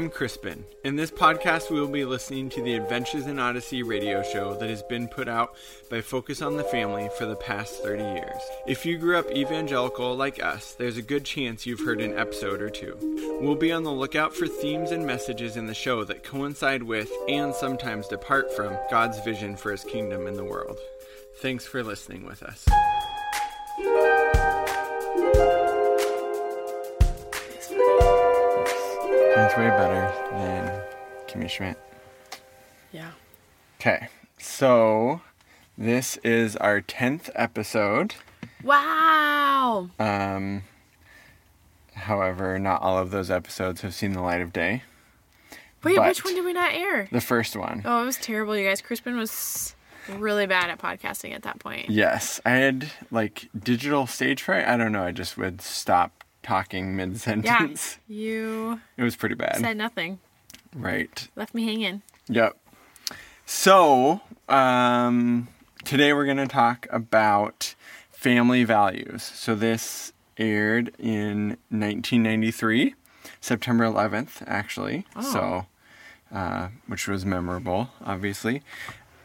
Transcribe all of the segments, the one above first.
I'm Crispin. In this podcast, we will be listening to the Adventures in Odyssey radio show that has been put out by Focus on the Family for the past 30 years. If you grew up evangelical like us, there's a good chance you've heard an episode or two. We'll be on the lookout for themes and messages in the show that coincide with and sometimes depart from God's vision for his kingdom in the world. Thanks for listening with us. Way better than Kimmy Schmidt. Yeah. Okay, so this is our 10th episode. Wow. Um, however, not all of those episodes have seen the light of day. Wait, But- which one did we not air? The first one. Oh, it was terrible, you guys. Crispin was really bad at podcasting at that point. Yes, I had like digital stage fright. I don't know. I just would stop talking mid sentence. Yeah. You It was pretty bad. said nothing. right. Left me hanging. Yep. So, um, today we're going to talk about family values. So, this aired in 1993, September 11th, actually. Oh. So, uh, which was memorable, obviously.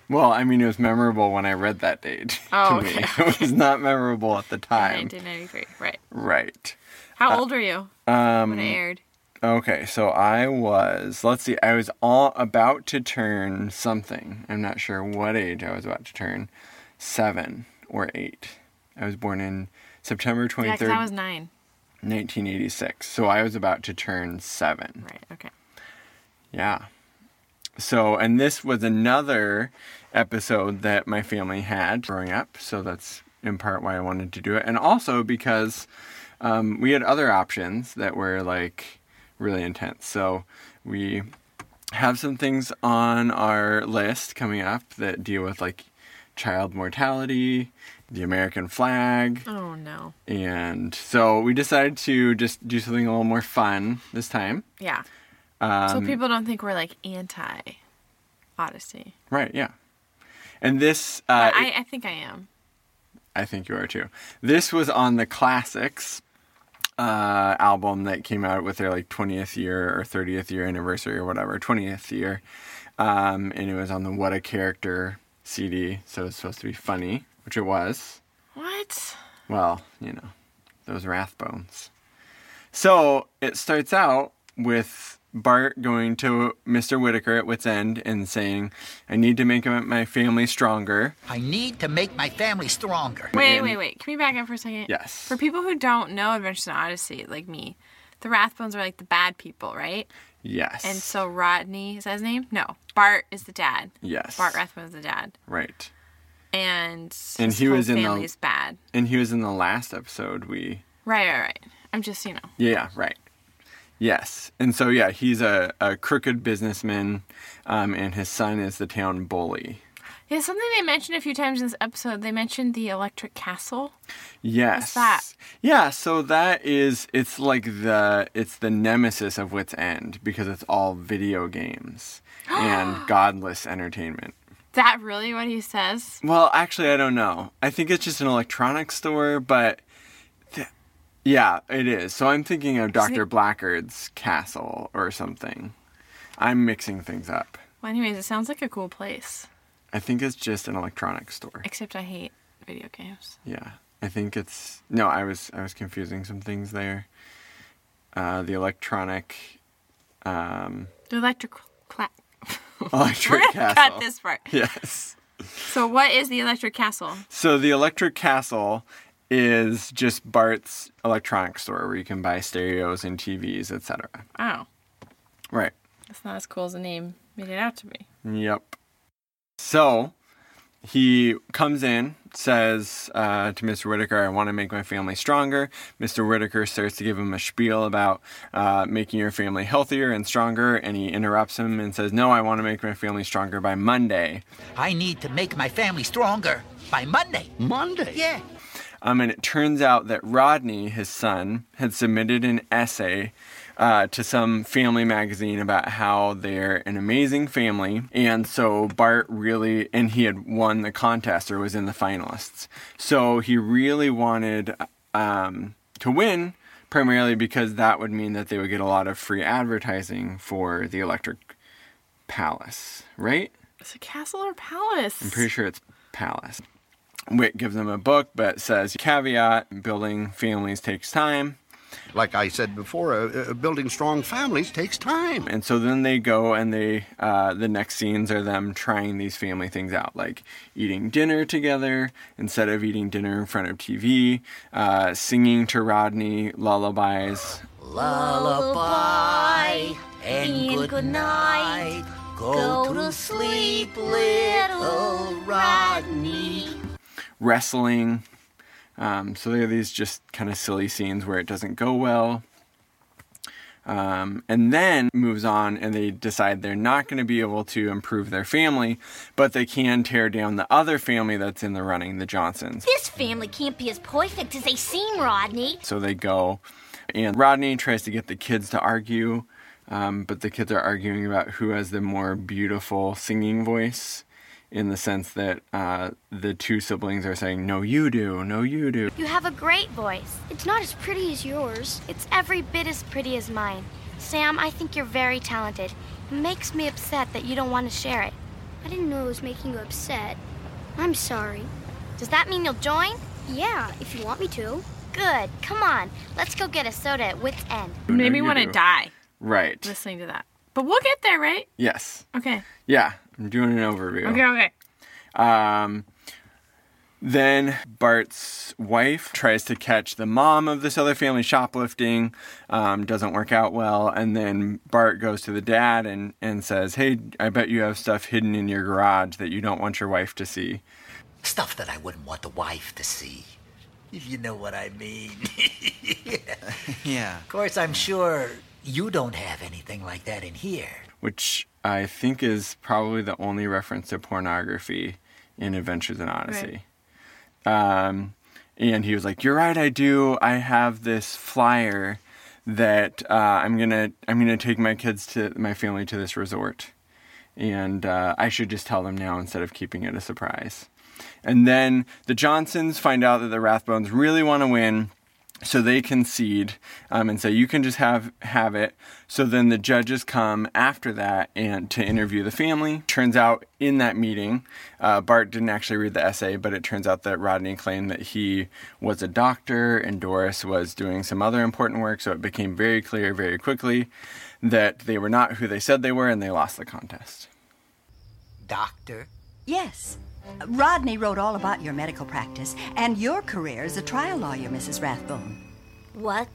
Well, I mean, it was memorable when I read that date Oh, to me. okay, It was not memorable at the time. 1993. Right. Right. How old were you Um, when it aired? Okay, so I was, let's see, I was all about to turn something. I'm not sure what age I was about to turn. Seven or eight. I was born in September Yeah, 23rd, because I was nine. 1986. So I was about to turn seven. Right. Okay. Yeah. So, and this was another episode that my family had growing up. So that's in part why I wanted to do it. And also because um, we had other options that were like really intense. So we have some things on our list coming up that deal with like child mortality, the American flag, Oh no. and so we decided to just do something a little more fun this time. Yeah. Um, so people don't think we're like anti Odyssey. Right, yeah. And this, uh, I, I think I am. I think you are too. This was on the Classics uh, album that came out with their like 20th year or 30th year anniversary or whatever, 20th year. Um, and it was on the What a Character CD, so it's supposed to be funny, which it was. What? Well, you know, those Rathbones. So it starts out with Bart going to Mr. Whittaker at Whit's End and saying, I need to make my family stronger. I need to make my family stronger. Wait, wait, wait. Can we back up for a second? Yes. For people who don't know Adventures in Odyssey, like me, the Rathbones are like the bad people, right? Yes. And so Rodney, is that his name? No. Bart is the dad. yes. Bart Rathbone is the dad. Right. And, And his he whole was in the- family is bad. And he was in the last episode. We, Right, right, right. I'm just, you know. yeah, right. Yes. And so, yeah, he's a, a crooked businessman, um, and his son is the town bully. Yeah, something they mentioned a few times in this episode. They mentioned the electric castle. Yes. that? Yeah, so that is it's like the it's the nemesis of Whit's End because it's all video games and godless entertainment. Is that really what he says? Well, actually I don't know. I think it's just an electronics store, but yeah, it is. So I'm thinking of Dr. it- Blackgaard's castle or something. I'm mixing things up. Well, anyways, it sounds like a cool place. I think it's just an electronics store. Except I hate video games. Yeah, I think it's no. I was I was confusing some things there. Uh, the electronic, um, The electric cla- electric castle. cut this part. Yes. So, what is the electric castle? So the electric castle is just Bart's electronic store where you can buy stereos and TVs, etc. Oh, Right. that's not as cool as the name made it out to be. Yep. So he comes in, says uh, to Mr. Whittaker, I want to make my family stronger. Mr. Whittaker starts to give him a spiel about uh, making your family healthier and stronger, and he interrupts him and says, No, I want to make my family stronger by Monday. I need to make my family stronger by Monday. Monday? Yeah. Um, and it turns out that Rodney, his son, had submitted an essay uh, to some family magazine about how they're an amazing family. And so Bart really, and he had won the contest or was in the finalists. So he really wanted um, to win primarily because that would mean that they would get a lot of free advertising for the Electric Palace, right? Is it castle or palace? I'm pretty sure it's Palace. Whit gives them a book, but says caveat: building families takes time. Like I said before, uh, uh, building strong families takes time. And so then they go and they, uh, the next scenes are them trying these family things out, like eating dinner together instead of eating dinner in front of TV, uh, singing to Rodney lullabies, Lullaby and good night. Go to sleep, little Rodney. Wrestling. Um, so there are these just kind of silly scenes where it doesn't go well. Um, and then moves on and they decide they're not going to be able to improve their family, but they can tear down the other family that's in the running, the Johnsons. This family can't be as perfect as they seem, Rodney. So they go, and Rodney tries to get the kids to argue, um, but the kids are arguing about who has the more beautiful singing voice. In the sense that uh, the two siblings are saying, No, you do, no, you do. You have a great voice. It's not as pretty as yours. It's every bit as pretty as mine. Sam, I think you're very talented. It makes me upset that you don't want to share it. I didn't know it was making you upset. I'm sorry. Does that mean you'll join? Yeah, if you want me to. Good. Come on. Let's go get a soda at Whit's End. Made me want to die Right. listening to that. But we'll get there, right? Yes. Okay. Yeah, I'm doing an overview. Okay, okay. Um, then Bart's wife tries to catch the mom of this other family shoplifting. Um, doesn't work out well. And then Bart goes to the dad and, and says, Hey, I bet you have stuff hidden in your garage that you don't want your wife to see. Stuff that I wouldn't want the wife to see. If you know what I mean. Yeah. Of course, I'm sure you don't have anything like that in here. Which I think is probably the only reference to pornography in Adventures in Odyssey. Um, and he was like, "You're right, I do. I have this flyer that uh, I'm gonna I'm gonna take my kids to my family to this resort, and uh, I should just tell them now instead of keeping it a surprise." And then the Johnsons find out that the Rathbones really want to win, so they concede um, and say you can just have have it. So then the judges come after that and to interview the family. Turns out in that meeting, uh, Bart didn't actually read the essay, but it turns out that Rodney claimed that he was a doctor and Doris was doing some other important work. So it became very clear very quickly that they were not who they said they were, and they lost the contest. Doctor? Yes. Rodney wrote all about your medical practice and your career as a trial lawyer, Mrs. Rathbone. What?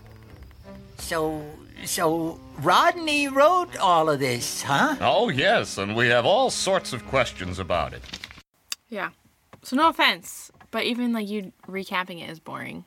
So, so Rodney wrote all of this, huh? Oh, yes, and we have all sorts of questions about it. Yeah. So no offense, but even like you recapping it is boring.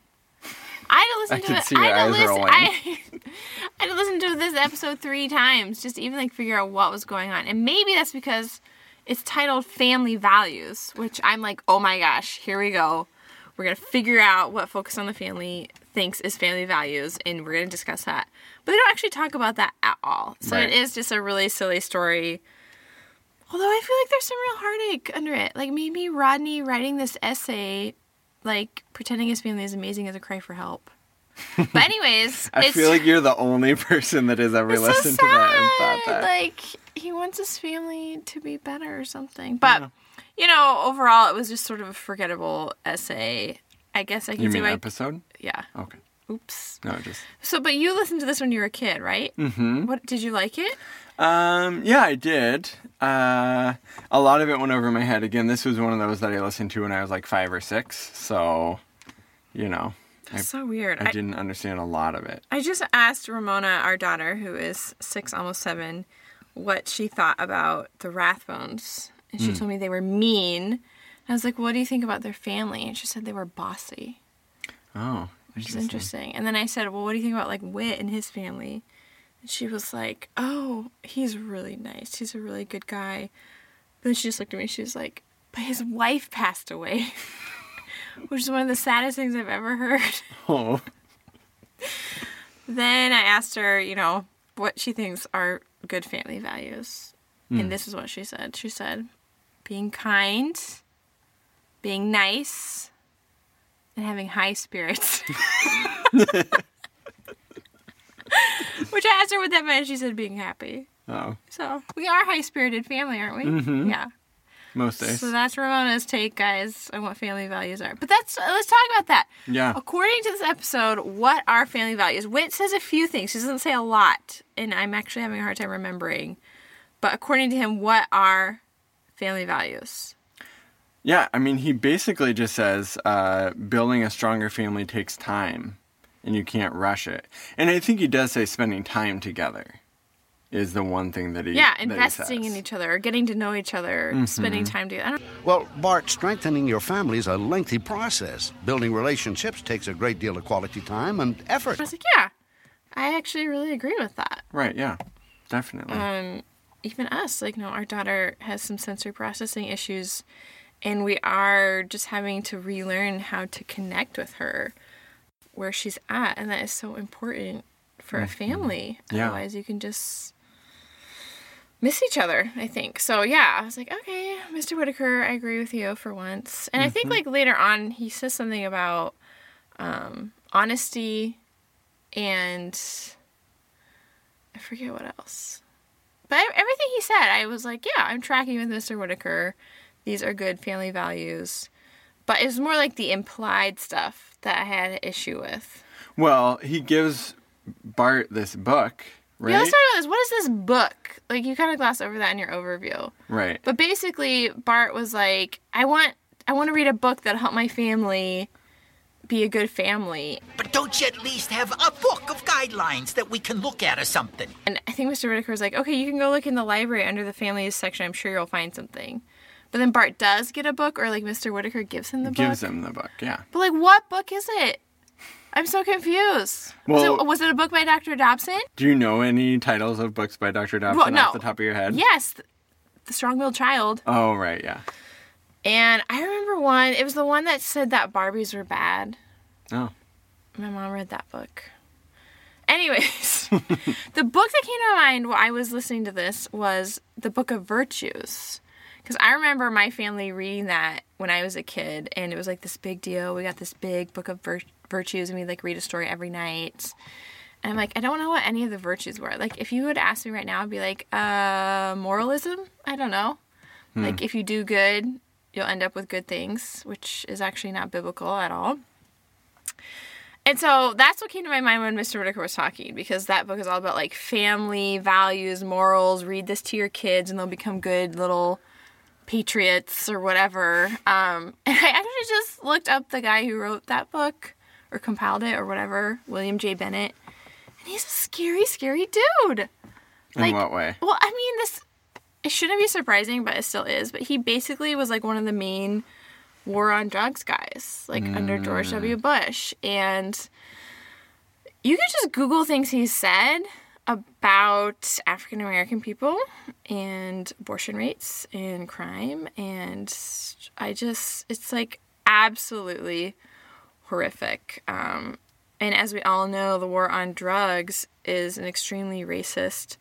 I had to listen I to it. see your I had to eyes listen. rolling. I, I had to listen to this episode three times just to even like figure out what was going on. And maybe that's because it's titled Family Values, which I'm like, oh my gosh, here we go. We're gonna figure out what Focus on the Family thinks is family values, and we're gonna discuss that. But they don't actually talk about that at all. So Right. it is just a really silly story. Although I feel like there's some real heartache under it. Like maybe Rodney writing this essay, like pretending his family is amazing, is a cry for help. But anyways, I feel like you're the only person that has ever it's so listened to that and thought that. Like he wants his family to be better or something. But you know, overall, it was just sort of a forgettable essay. I guess I can you mean episode? Yeah. Okay. Oops. No, just. So, but you listened to this when you were a kid, right? Mm-hmm. What did you like it? Um, yeah, I did. Uh, a lot of it went over my head. Again, this was one of those that I listened to when I was like five or six. So, you know, I, so weird. I didn't understand a lot of it. I just asked Ramona, our daughter, who is six, almost seven, what she thought about the Rathbones. And she hmm. told me they were mean. I was like, what do you think about their family? And she said they were bossy, Oh, which is interesting. interesting. And then I said, well, what do you think about like Whit and his family? And she was like, oh, he's really nice. He's a really good guy. But then she just looked at me. She was like, but his wife passed away. Which is one of the saddest things I've ever heard. Oh, Then I asked her, you know, what she thinks are good family values. And this is what she said. She said, being kind, being nice, and having high spirits. Which I asked her what that meant. She said being happy. Oh, So we are high spirited family, aren't we? Mhm. Yeah. Most days. So that's Ramona's take, guys, on what family values are. But that's let's talk about that. Yeah. According to this episode, what are family values? Whit says a few things. She doesn't say a lot, and I'm actually having a hard time remembering. But according to him, what are family values? Yeah, I mean, he basically just says uh, building a stronger family takes time, and you can't rush it. And I think he does say spending time together is the one thing that he Yeah, that he investing in each other, getting to know each other, Mhm. spending time together. I Well, Bart, strengthening your family is a lengthy process. Building relationships takes a great deal of quality time and effort. I was like, yeah, I actually really agree with that. Right? Yeah, definitely. um, even us, like, you know, our daughter has some sensory processing issues, and we are just having to relearn how to connect with her where she's at, and that is so important for a Mhm. family. Yeah. Otherwise, you can just miss each other. I think so. Yeah, I was like, okay, Mr. Whittaker, I agree with you for once. And I think Mhm. like later on, he says something about um, honesty and I forget what else. But everything he said, I was like, yeah, I'm tracking with Mr. Whittaker. These are good family values. But it was more like the implied stuff that I had an issue with. well, he gives Bart this book, right? Yeah, let's talk about this. What is this book? Like you kind of gloss over that in your overview. right. But basically, Bart was like, I want I want to read a book that'll help my family be a good family. But don't you at least have a book of guidelines that we can look at or something? And I think Mr. Whittaker was like, okay, you can go look in the library under the families section. I'm sure you'll find something. But then Bart does get a book, or like Mr. Whittaker gives him the gives book. Gives him the book. Yeah. But like, what book is it? I'm so confused. was, it, was it a book by Dr. Dobson? Do you know any titles of books by Dr. Dobson Well, no. off the top of your head? Yes, The Strong Willed Child. Oh, right. Yeah. And I remember one, it was the one that said that Barbies were bad. Oh. My mom read that book. Anyways, the book that came to mind while I was listening to this was the Book of Virtues. Because I remember my family reading that when I was a kid, and it was like this big deal. We got this big book of vir- virtues, and we'd like read a story every night. And I'm like, I don't know what any of the virtues were. Like, if you would ask me right now, I'd be like, uh, moralism? I don't know. Hmm. Like, if you do good, you'll end up with good things, which is actually not biblical at all. And so that's what came to my mind when Mr. Whittaker was talking, because that book is all about like family, values, morals. Read this to your kids, and they'll become good little patriots or whatever. Um, and I actually just looked up the guy who wrote that book or compiled it or whatever, William J. Bennett, and he's a scary, scary dude. In what way? Well, I mean, this it shouldn't be surprising, but it still is. But he basically was like one of the main war on drugs guys, like under George W. Bush. And you can just Google things he said about African American people and abortion rates and crime. And I just, it's like absolutely horrific. Um, and as we all know, the war on drugs is an extremely racist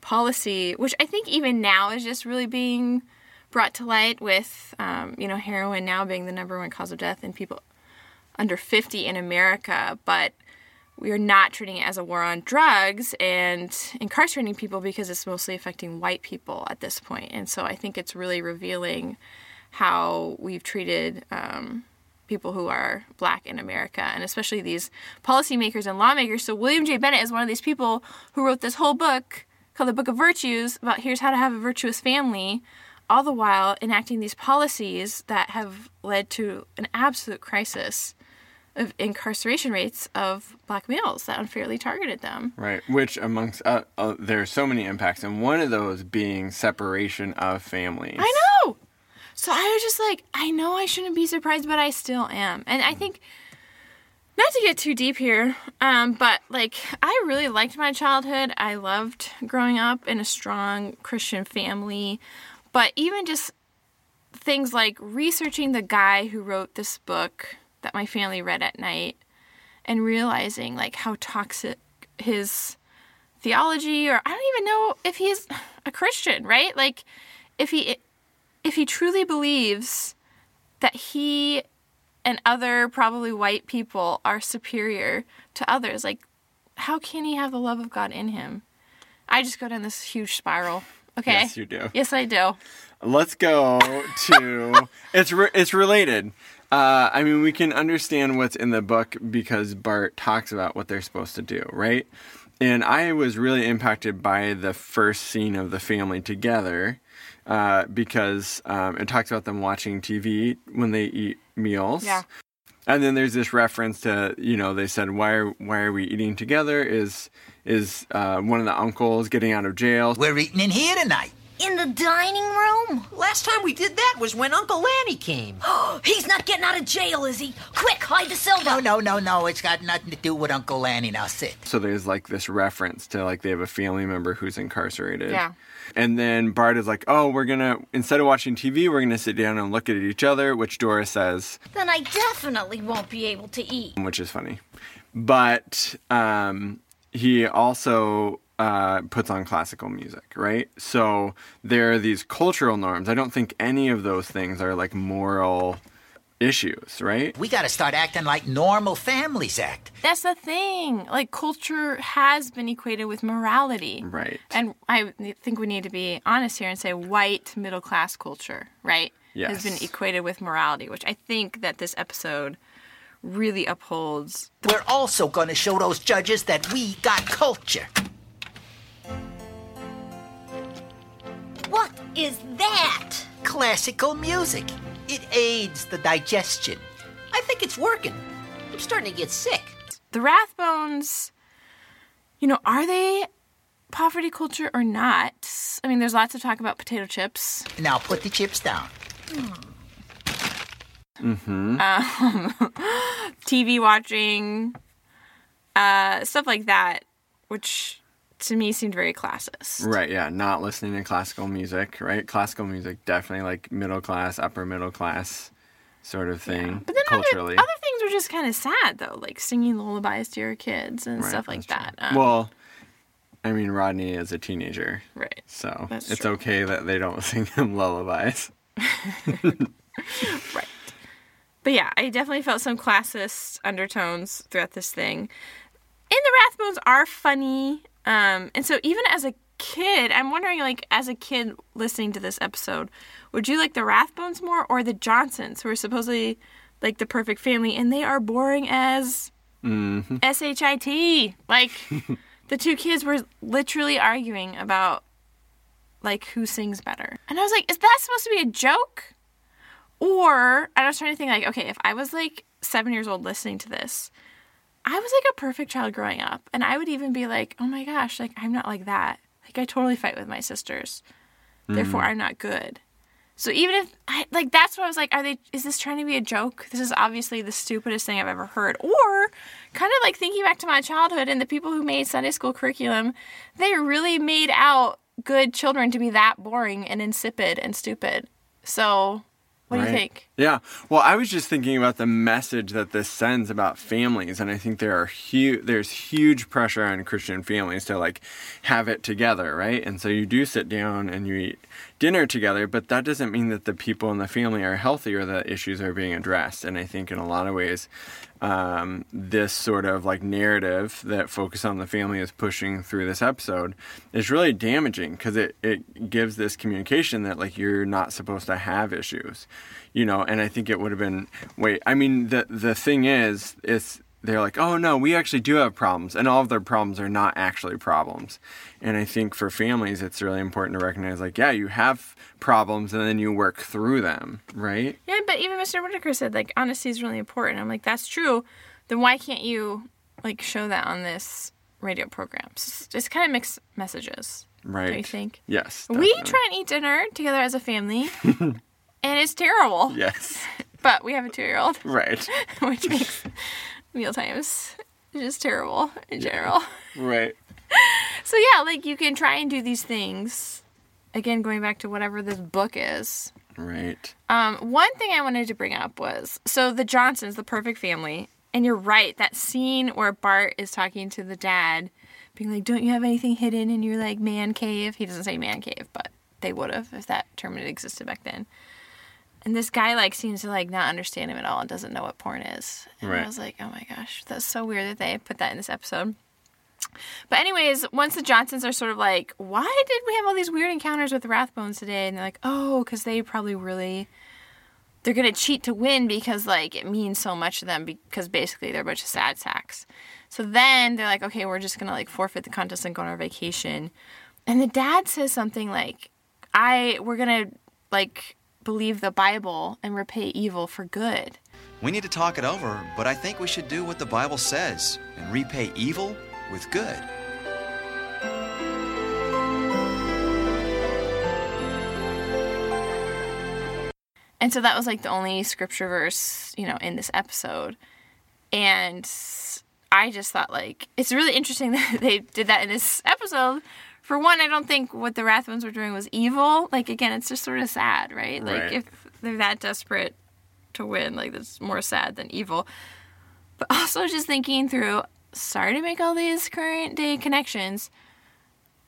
policy, which I think even now is just really being brought to light with, um, you know, heroin now being the number one cause of death in people under 50 in America. But we are not treating it as a war on drugs and incarcerating people because it's mostly affecting white people at this point. And so I think it's really revealing how we've treated um, people who are black in America, and especially these policymakers and lawmakers. So William J. Bennett is one of these people who wrote this whole book called The Book of Virtues about here's how to have a virtuous family, all the while enacting these policies that have led to an absolute crisis of incarceration rates of black males that unfairly targeted them. Right. Which amongst uh, uh, there are so many impacts, and one of those being separation of families. I know. So I was just like, I know I shouldn't be surprised, but I still am. And I think, not to get too deep here, um, but like, I really liked my childhood. I loved growing up in a strong Christian family. But even just things like researching the guy who wrote this book that my family read at night and realizing like how toxic his theology or I don't even know if he's a Christian, right? Like if he if he truly believes that he and other probably white people are superior to others, like how can he have the love of God in him? I just go down this huge spiral. Okay. Yes, you do. Yes, I do. Let's go to it's re- it's related. Uh, I mean, we can understand what's in the book because Bart talks about what they're supposed to do, right? And I was really impacted by the first scene of the family together uh, because um, it talks about them watching TV when they eat meals. Yeah. And then there's this reference to you know they said why are why are we eating together? Is is uh, one of the uncles getting out of jail? We're eating in here tonight. In the dining room? Last time we did that was when Uncle Lanny came. He's not getting out of jail, is he? Quick, hide the silver. No, no, no, no. It's got nothing to do with Uncle Lanny. Now sit. So there's like this reference to like they have a family member who's incarcerated. Yeah. And then Bart is like, "Oh, we're gonna instead of watching TV, we're gonna sit down and look at each other," which Doris says, Then I definitely won't be able to eat. which is funny. But um, he also uh, puts on classical music, right? So there are these cultural norms. I don't think any of those things are like moral issues, right? We got to start acting like normal families act. That's the thing. Like culture has been equated with morality. Right. And I think we need to be honest here and say white middle class culture, right? Has been equated with morality, which I think that this episode really upholds. We're also going to show those judges that we got culture. What is that? Classical music. It aids the digestion. I think it's working. I'm starting to get sick. The Rathbones, you know, are they poverty culture or not? I mean, there's lots of talk about potato chips. Now put the chips down. Mm-hmm. TV watching, uh, stuff like that, which to me seemed very classist. Right, yeah, not listening to classical music, right? Classical music definitely like middle class, upper middle class sort of thing But then culturally. Other, other things were just kind of sad though, like singing lullabies to your kids and Right, stuff like that. Um, well, I mean, Rodney is a teenager, right. so That's it's true. okay that they don't sing him lullabies. Right. But yeah, I definitely felt some classist undertones throughout this thing. And the Rathbones are funny. Um, and so even as a kid, I'm wondering, like, as a kid listening to this episode, would you like the Rathbones more or the Johnsons, who are supposedly like the perfect family, and they are boring as shit. Like, the two kids were literally arguing about like who sings better, and I was like, is that supposed to be a joke? Or I was trying to think like, okay, if I was like seven years old listening to this, I was like a perfect child growing up, and I would even be like, oh my gosh, like I'm not like that. Like I totally fight with my sisters, therefore mm. I'm not good. So even if I like, that's what I was like. Are they? Is this trying to be a joke? This is obviously the stupidest thing I've ever heard. Or kind of like thinking back to my childhood and the people who made Sunday school curriculum, they really made out good children to be that boring and insipid and stupid. So what do you think? Yeah. Well, I was just thinking about the message that this sends about families, and I think there are huge. There's huge pressure on Christian families to like have it together, right? And so you do sit down and you eat dinner together, but that doesn't mean that the people in the family are healthy or that issues are being addressed. And I think in a lot of ways, um, this sort of like narrative that focus on the family is pushing through this episode is really damaging because it, it gives this communication that like you're not supposed to have issues you know and i think it would have been wait i mean the the thing is it's they're like oh no we actually do have problems and all of their problems are not actually problems and i think for families it's really important to recognize like yeah you have problems and then you work through them right Yeah, but even Mr. Whittaker said like honesty is really important. I'm like, that's true. Then why can't you like show that on this radio program? It's, it's kind of mixed messages. right you think? yes We try and eat dinner together as a family, and it's terrible. yes But we have a two-year-old, right which makes meal times just terrible in general. right So yeah, like you can try and do these things. Again, going back to whatever this book is. right Um, one thing I wanted to bring up was so the Johnsons, the perfect family, and you're right, that scene where Bart is talking to the dad, being like, Don't you have anything hidden in your like man cave? He doesn't say man cave, but they would have if that term had existed back then. And this guy like seems to like not understand him at all and doesn't know what porn is. And Right. I was like, Oh my gosh, that's so weird that they put that in this episode. But anyways, once the Johnsons are sort of like, why did we have all these weird encounters with Rathbones today? And they're like, oh, because they probably really they're gonna cheat to win because like it means so much to them because basically they're a bunch of sad sacks. So then they're like, okay, we're just gonna like forfeit the contest and go on our vacation. And the dad says something like, I we're gonna like believe the Bible and repay evil for good. We need to talk it over, but I think we should do what the Bible says and repay evil with good. And so that was like the only scripture verse, you know, in this episode. And I just thought like it's really interesting that they did that in this episode. For one, I don't think what the Rathbones were doing was evil. Like again, it's just sort of sad, right? Like Right. if they're that desperate to win, like that's more sad than evil. But also just thinking through, sorry to make all these current day connections.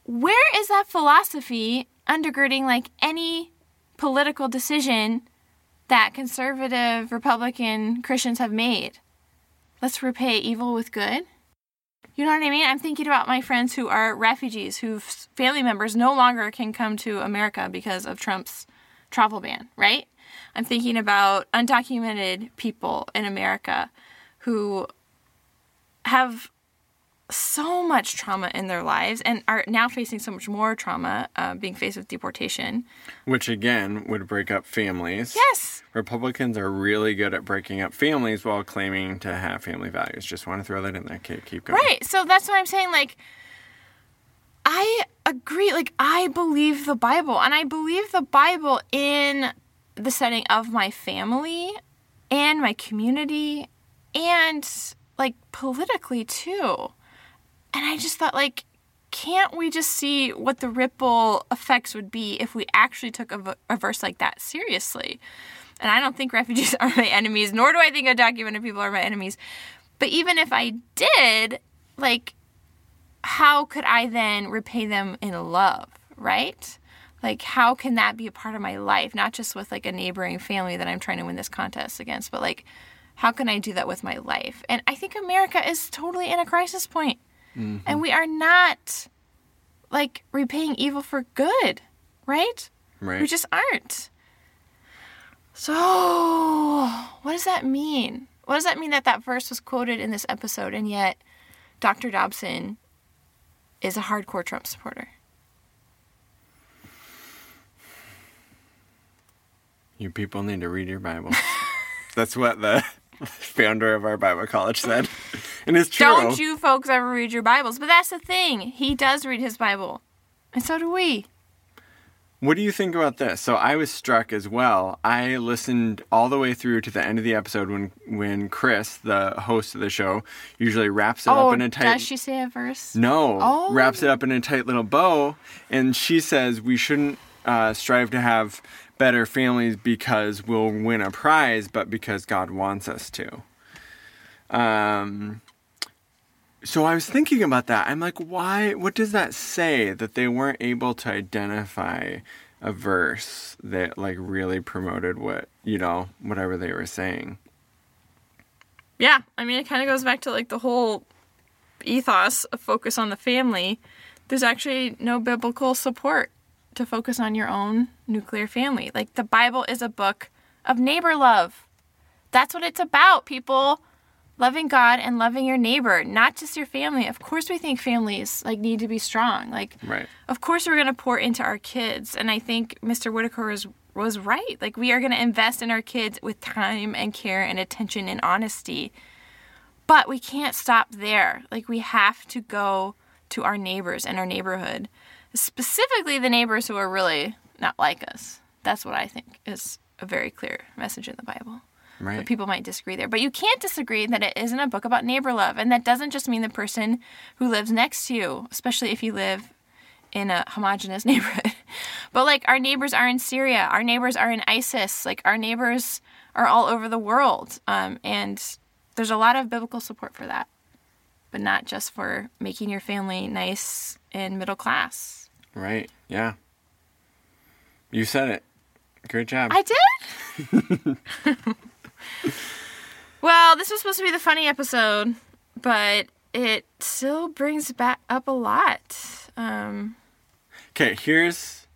Where is that philosophy undergirding like any political decision that conservative Republican Christians have made? Let's repay evil with good. You know what I mean? I'm thinking about my friends who are refugees, whose family members no longer can come to America because of Trump's travel ban, right? I'm thinking about undocumented people in America who have so much trauma in their lives and are now facing so much more trauma, uh, being faced with deportation. Which again would break up families. Yes. Republicans are really good at breaking up families while claiming to have family values. Just want to throw that in there. Okay, keep going. Right. So that's what I'm saying. Like, I agree. Like, I believe the Bible, and I believe the Bible in the setting of my family and my community and, like, politically too. And I just thought, like, can't we just see what the ripple effects would be if we actually took a, verse like that seriously? And I don't think refugees are my enemies, nor do I think undocumented people are my enemies. But even if I did, like, how could I then repay them in love, right? Like, how can that be a part of my life? Not just with like a neighboring family that I'm trying to win this contest against, but like, how can I do that with my life? And I think America is totally in a crisis point. Mm-hmm. And we are not like repaying evil for good, right? Right. We just aren't. So, what does that mean? What does that mean that that verse was quoted in this episode and yet Dr. Dobson is a hardcore Trump supporter? You people need to read your Bible. That's what the founder of our Bible college said. And it's true. Don't you folks ever read your Bibles? But that's the thing. He does read his Bible. And so do we. What do you think about this? So I was struck as well. I listened all the way through to the end of the episode when when Chris, the host of the show, usually wraps it oh, up in a tight does she say a verse? No, Oh. wraps it up in a tight little bow, and she says we shouldn't uh, strive to have better families because we'll win a prize, but because God wants us to. Um. So I was thinking about that. I'm like, why? What does that say that they weren't able to identify a verse that like really promoted what you know whatever they were saying? Yeah, I mean, it kind of goes back to like the whole ethos of focus on the family. There's actually no biblical support to focus on your own nuclear family. Like, the Bible is a book of neighbor love. That's what it's about, people. Loving God and loving your neighbor, not just your family. Of course, we think families like need to be strong. Like, Right. of course we're going to pour into our kids and i think mr whittaker was, was right like we are going to invest in our kids with time and care and attention and honesty but we can't stop there like we have to go to our neighbors and our neighborhood specifically the neighbors who are really not like us that's what i think is a very clear message in the bible Right. but people might disagree there. But you can't disagree that it isn't a book about neighbor love. And that doesn't just mean the person who lives next to you, especially if you live in a homogenous neighborhood. But like our neighbors are in Syria, our neighbors are in ISIS, like our neighbors are all over the world. Um, and there's a lot of biblical support for that, but not just for making your family nice and middle class. Right. Yeah. You said it. Great job. I did? well, this was supposed to be the funny episode, but it still brings back up a lot. Um, Okay, here's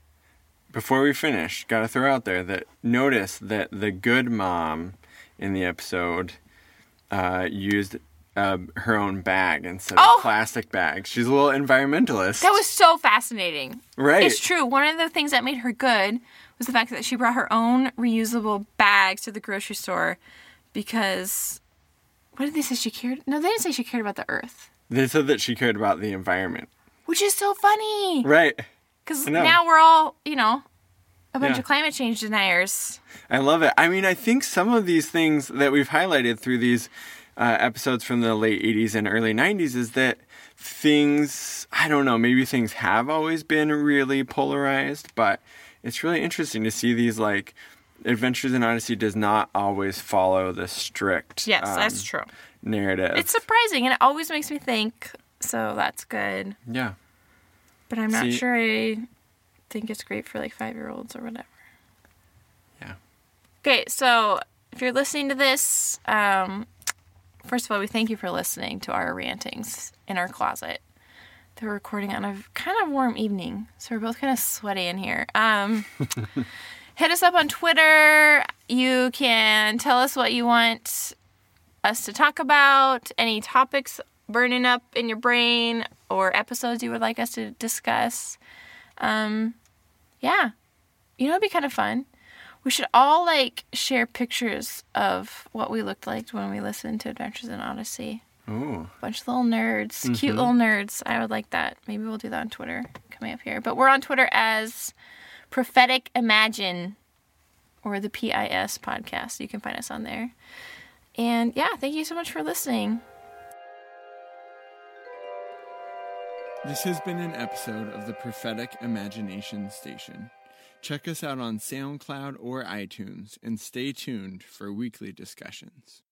before we finish, got to throw out there that notice that the good mom in the episode uh, used uh, her own bag instead Oh! of plastic bags. She's a little environmentalist. that was so fascinating. right. It's true. One of the things that made her good was the fact that she brought her own reusable bags to the grocery store because what did they say she cared? No, they didn't say she cared about the earth, They said that she cared about the environment. which is so funny. Right. Because now we're all, you know, a bunch Yeah. of climate change deniers. I love it. I mean, I think some of these things that we've highlighted through these uh, episodes from the late 80s and early 90s is that things, I don't know, maybe things have always been really polarized, but it's really interesting to see these like Adventures in Odyssey does not always follow the strict Yes, um, that's true. narrative. It's surprising and it always makes me think, so that's good. yeah. But I'm not See- sure I think it's great for like five year olds or whatever. Yeah. Okay, so if you're listening to this, um, first of all, we thank you for listening to our rantings in our closet. They're recording on a kind of warm evening, so we're both kind of sweaty in here. Um, hit us up on Twitter. You can tell us what you want us to talk about, any topics burning up in your brain, or episodes you would like us to discuss. Um, yeah, you know, it'd be kind of fun. We should all like share pictures of what we looked like when we listened to Adventures in Odyssey. Ooh. Bunch of little nerds, cute Mhm. little nerds. I would like that. Maybe we'll do that on Twitter coming up here. But we're on Twitter as Prophetic Imagine or the PIS podcast. You can find us on there. And yeah, thank you so much for listening. This has been an episode of the Prophetic Imagination Station. Check us out on SoundCloud or iTunes and stay tuned for weekly discussions.